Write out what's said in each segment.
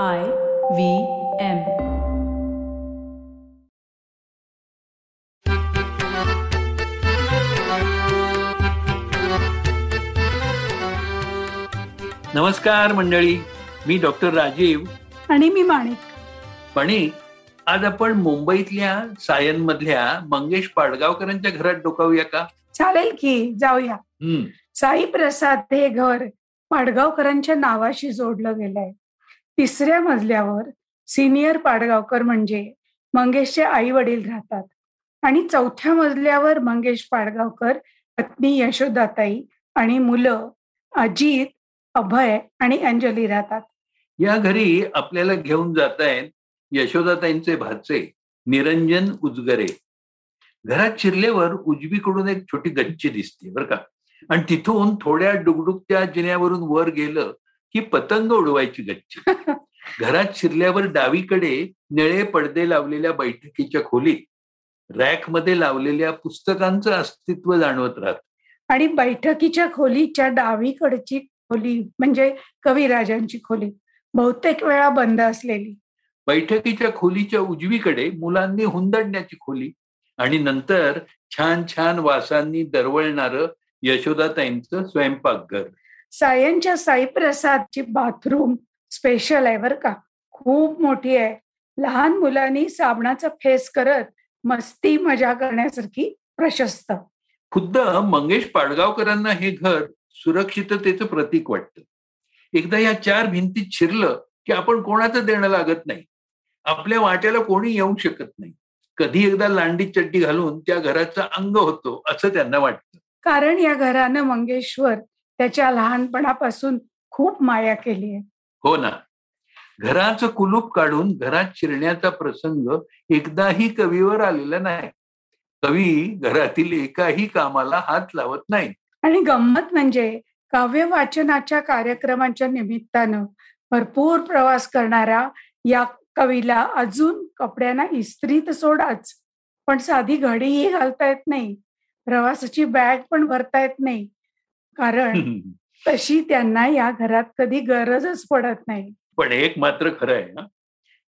I V M. नमस्कार मंडळी. मी डॉक्टर राजीव. आणि मी माणिक. पण आज आपण मुंबईतल्या सायन मधल्या मंगेश पाडगावकरांच्या घरात डोकावूया का? चालेल की जाऊया. हम्म. साई प्रसाद हे घर पाडगावकरांच्या नावाशी जोडलं गेलंय. तिसऱ्या मजल्यावर सिनियर पाडगावकर म्हणजे मंगेशचे आई वडील राहतात. आणि चौथ्या मजल्यावर मंगेश पाडगावकर पत्नी यशोदाताई आणि मुलं अजित अभय आणि अंजली राहतात. या घरी आपल्याला घेऊन जात आहेत यशोदाताईंचे भाचे निरंजन उजगरे. घरात शिरल्यावर उजवीकडून एक छोटी गच्ची दिसते बरं का. आणि तिथून थोड्या डुगडुगत्या जिन्यावरून वर गेलं की पतंग उडवायची गच्ची. घरात शिरल्यावर डावीकडे निळे पडदे लावलेल्या बैठकीच्या खोलीत रॅकमध्ये लावलेल्या पुस्तकांचं अस्तित्व जाणवत राहत. आणि बैठकीच्या खोलीच्या डावीकडची खोली म्हणजे कविराजांची खोली बहुतेक वेळा बंद असलेली. बैठकीच्या खोलीच्या उजवीकडे मुलांनी हुंदडण्याची खोली आणि नंतर छान छान वासांनी दरवळणारं यशोदाताईंचं स्वयंपाकघर. सायनच्या साईप्रसादची बाथरूम स्पेशल आहे बरं का. खूप मोठी आहे. लहान मुलांनी साबणाचा फेस करत मस्ती मजा करण्यासारखी प्रशस्त. खुद्द मंगेश पाडगावकरांना हे घर सुरक्षिततेचं प्रतीक वाटतं. एकदा या चार भिंतीत शिरलं की आपण कोणाचं देणं लागत नाही. आपल्या वाट्याला कोणी येऊ शकत नाही. कधी एकदा लांडी चड्डी घालून त्या घराचं अंग होतो असं त्यांना वाटतं. कारण या घरानं मंगेश्वर त्याच्या लहानपणापासून खूप माया केली आहे. हो ना. घराचं कुलूप काढून घरात शिरण्याचा प्रसंग एकदाही कवीवर आलेला नाही. कवी घरातील एकाही कामाला हात लावत नाही. आणि गंमत म्हणजे काव्य वाचनाच्या कार्यक्रमाच्या निमित्तानं भरपूर प्रवास करणाऱ्या या कवीला अजून कपड्यांना इस्त्री तर सोडाच. पण साधी घडीही घालता येत नाही. प्रवासाची बॅग पण भरता येत नाही. कारण तशी त्यांना या घरात कधी गरजच पडत नाही. पण एक मात्र खरं आहे ना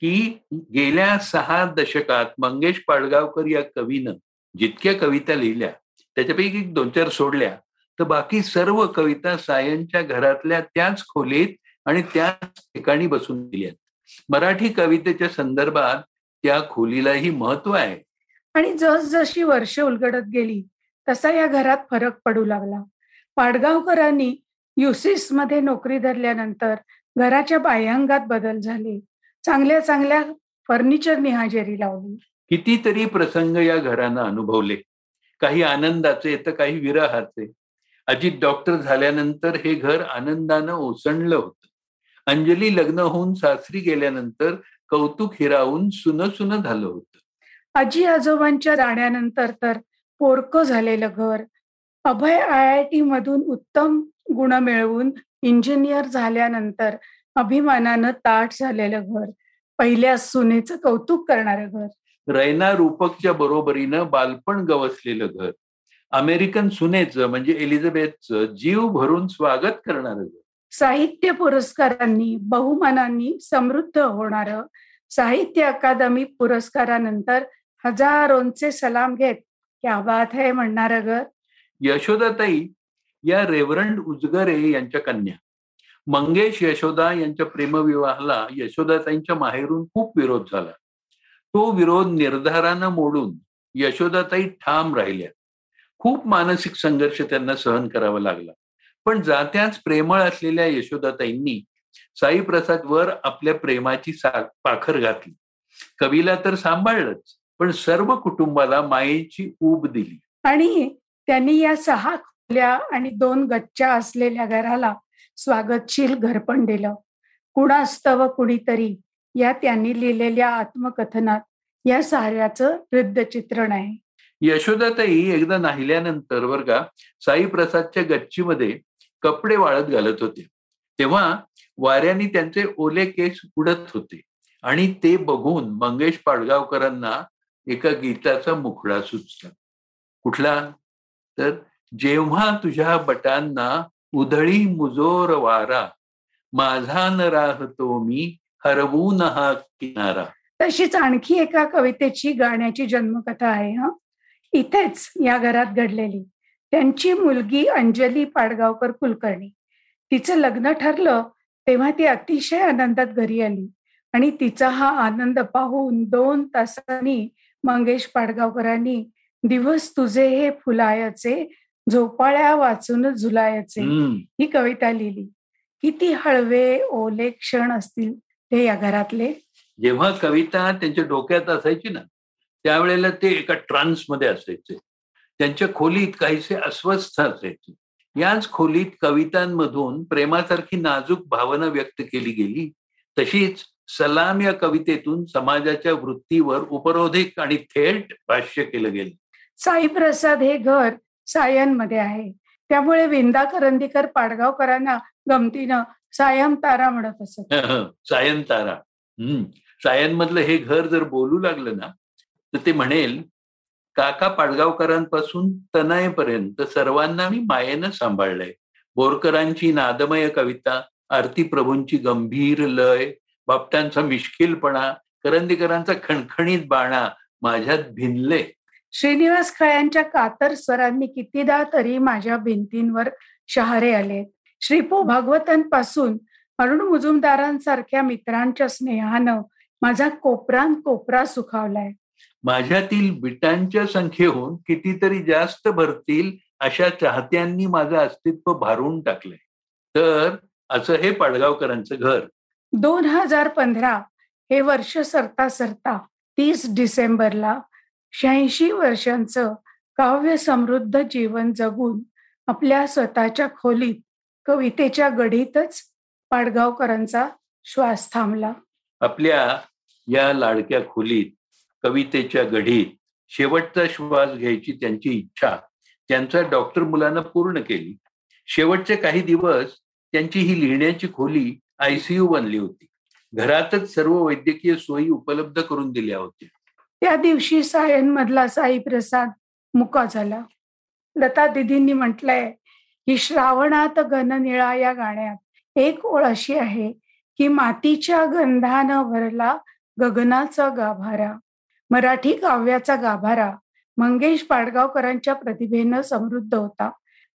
की गेल्या सहा दशकात मंगेश पाडगावकर या कवीनं जितक्या कविता लिहिल्या त्याच्यापैकी दोन चार सोडल्या तर बाकी सर्व कविता सायनच्या घरातल्या त्याच खोलीत आणि त्याच ठिकाणी बसून दिल्यात. मराठी कवितेच्या संदर्भात त्या खोलीलाही महत्त्व आहे. आणि जसजशी वर्ष उलगडत गेली तसा या घरात फरक पडू लागला. पाडगावकरांनी युसिसमध्ये नोकरी धरल्यानंतर घराच्या बाह्यांगात बदल झाले. चांगल्या चांगल्या फर्निचरनी हजेरी लावली. कितीतरी प्रसंग या घरानं अनुभवले. काही आनंदाचे तर काही विरहाचे. अजित डॉक्टर झाल्यानंतर हे घर आनंदानं ओसंडलं होतं. अंजली लग्न होऊन सासरी गेल्यानंतर कौतुक हिरावून सुन सुन झालं होतं. आजी आजोबांच्या जाण्यानंतर तर पोरकं झालेलं घर अभय आय आय टी मधून उत्तम गुण मिळवून इंजिनियर झाल्यानंतर अभिमानानं ताट झालेलं घर पहिल्या सुनेचं कौतुक करणारं घर. रैना रूपकच्या बरोबरीनं बालपण गवसलेलं घर. अमेरिकन सुनेचं म्हणजे एलिझाबेथचं जीव भरून स्वागत करणारं घर. साहित्य पुरस्कारांनी बहुमानांनी समृद्ध होणार साहित्य अकादमी पुरस्कारानंतर हजारोंचे सलाम घेत क्या बात है म्हणणार घर. यशोदाताई या रेवरंड उजगरे यांच्या कन्या. मंगेश यशोदा यांच्या प्रेमविवाहाला यशोदाताईंच्या माहेरून खूप विरोध झाला. तो विरोध निर्धारानं मोडून यशोदाताई ठाम राहिल्या. खूप मानसिक संघर्ष त्यांना सहन करावा लागला. पण जात्याच प्रेमळ असलेल्या यशोदाताईंनी साईप्रसाद वर आपल्या प्रेमाची सा पाखर घातली. कवीला तर सांभाळलंच पण सर्व कुटुंबाला मायेची ऊब दिली. आणि त्यांनी या सहा खोल्या आणि दोन गच्च्या असलेल्या घराला स्वागतशील घरपण दिलं. कुणास्तव कुणीतरी या त्यांनी लिहिलेल्या आत्मकथनात या साऱ्याचं वृद्ध चित्रण आहे. यशोदाताई एकदा नाहिल्यानंतर बर का प्रसादच्या गच्चीमध्ये कपडे वाळत घालत होते. तेव्हा वाऱ्याने त्यांचे ओले केस उडत होते. आणि ते बघून मंगेश पाडगावकरांना एका गीताचा मुखडा सुचला. कुठला? तर जेव्हा तुझ्या बटांना उधळी मुजोर वारा माझा न राहतो मी हरवून हा किनारा. तशीच आणखी एका कवितेची गाण्याची जन्मकथा आहे हा. इथेच या घरात घडलेली. त्यांची मुलगी अंजली पाडगावकर कुलकर्णी. तिचं लग्न ठरलं तेव्हा ती अतिशय आनंदात घरी आली. आणि तिचा हा आनंद पाहून दोन तासांनी मंगेश पाडगावकरांनी दिवस तुझे हे फुलायचे झोपाळ्या वाचून झुलायचे. ही कविता लिहिली. किती हळवे ओले क्षण असतील ते या घरातले? जेव्हा कविता त्यांच्या डोक्यात असायची ना त्यावेळेला ते एका ट्रान्समध्ये असायचे. त्यांच्या खोलीत काहीसे अस्वस्थ असायचे. याच खोलीत कवितांमधून प्रेमासारखी नाजूक भावना व्यक्त केली गेली. तशीच सलाम या कवितेतून समाजाच्या वृत्तीवर उपरोधिक आणि थेट भाष्य केलं गेलं. साई प्रसाद हे घर सायनमध्ये आहे. त्यामुळे विंदा करंदीकर पाडगावकरांना गमतीनं सायम तारा म्हणत असत. सायन तारा. हम्म. सायन मधलं हे घर जर बोलू लागलं ना तर ते म्हणेल काका पाडगावकरांपासून तनयपर्यंत सर्वांना मी मायेनं सांभाळलंय. बोरकरांची नादमय कविता आरती प्रभूंची गंभीर लय बापटांचा मिश्किलपणा करंदीकरांचा खणखणीत बाणा माझ्यात भिनले श्रीनिवास खळ्यांच्या कातर स्वरांनी कितीदा तरी माझ्या भिंतींवर शहारे आले श्रीपू भागवतांपासून अरुण मुजुमदारांसारख्या मित्रांच्या स्नेहानं माझा कोपरान कोपरा सुखावलाय. माझ्यातील बिटांच्या संख्येहून कितीतरी जास्त भरतील अशा चाहत्यांनी माझं अस्तित्व भारून टाकलंय. तर असं हे पाडगावकरांचं घर. दोन हजार पंधरा हे वर्ष सरता सरता तीस डिसेंबरला शहाऐंशी वर्षांचं काव्य समृद्ध जीवन जगून आपल्या स्वतःच्या खोलीत कवितेच्या गढीतच पाडगावकरांचा श्वास थांबला. आपल्या या लाडक्या खोलीत कवितेच्या गढीत शेवटचा श्वास घ्यायची त्यांची इच्छा त्यांचा डॉक्टर मुलानं पूर्ण केली. शेवटचे काही दिवस त्यांची ही लिहिण्याची खोली आयसीयू बनली होती. घरातच सर्व वैद्यकीय सोयी उपलब्ध करून दिल्या होत्या. त्या दिवशी सायन मधला साई प्रसाद मुका झाला. लता दिदींनी म्हटलंय की श्रावणात गणनिळा या गाण्यात एक ओळ अशी आहे की मातीच्या गंधानं भरला गगनाचा गाभारा. मराठी काव्याचा गाभारा. मंगेश पाडगावकरांच्या प्रतिभेनं समृद्ध होता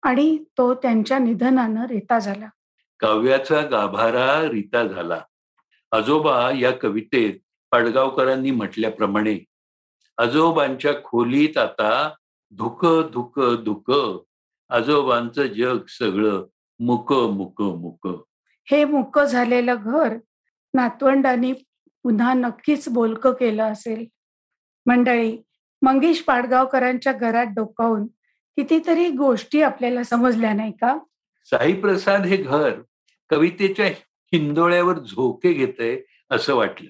आणि तो त्यांच्या निधनानं रिता झाला. काव्याचा गाभारा रीता झाला. आजोबा या कवितेत पाडगावकरांनी म्हटल्याप्रमाणे आजोबांच्या खोलीत आता धुक धुक धुक. आजोबांचं जग सगळं मुक मुक मुक. हे मुक झालेलं घर नातवंडांनी पुन्हा नक्कीच बोलकं केलं असेल. मंडळी मंगेश पाडगावकरांच्या घरात डोकावून कितीतरी गोष्टी आपल्याला समजल्या नाही का? साई प्रसाद हे घर कवितेच्या हिंदोळ्यावर झोके घेतय असं वाटलं.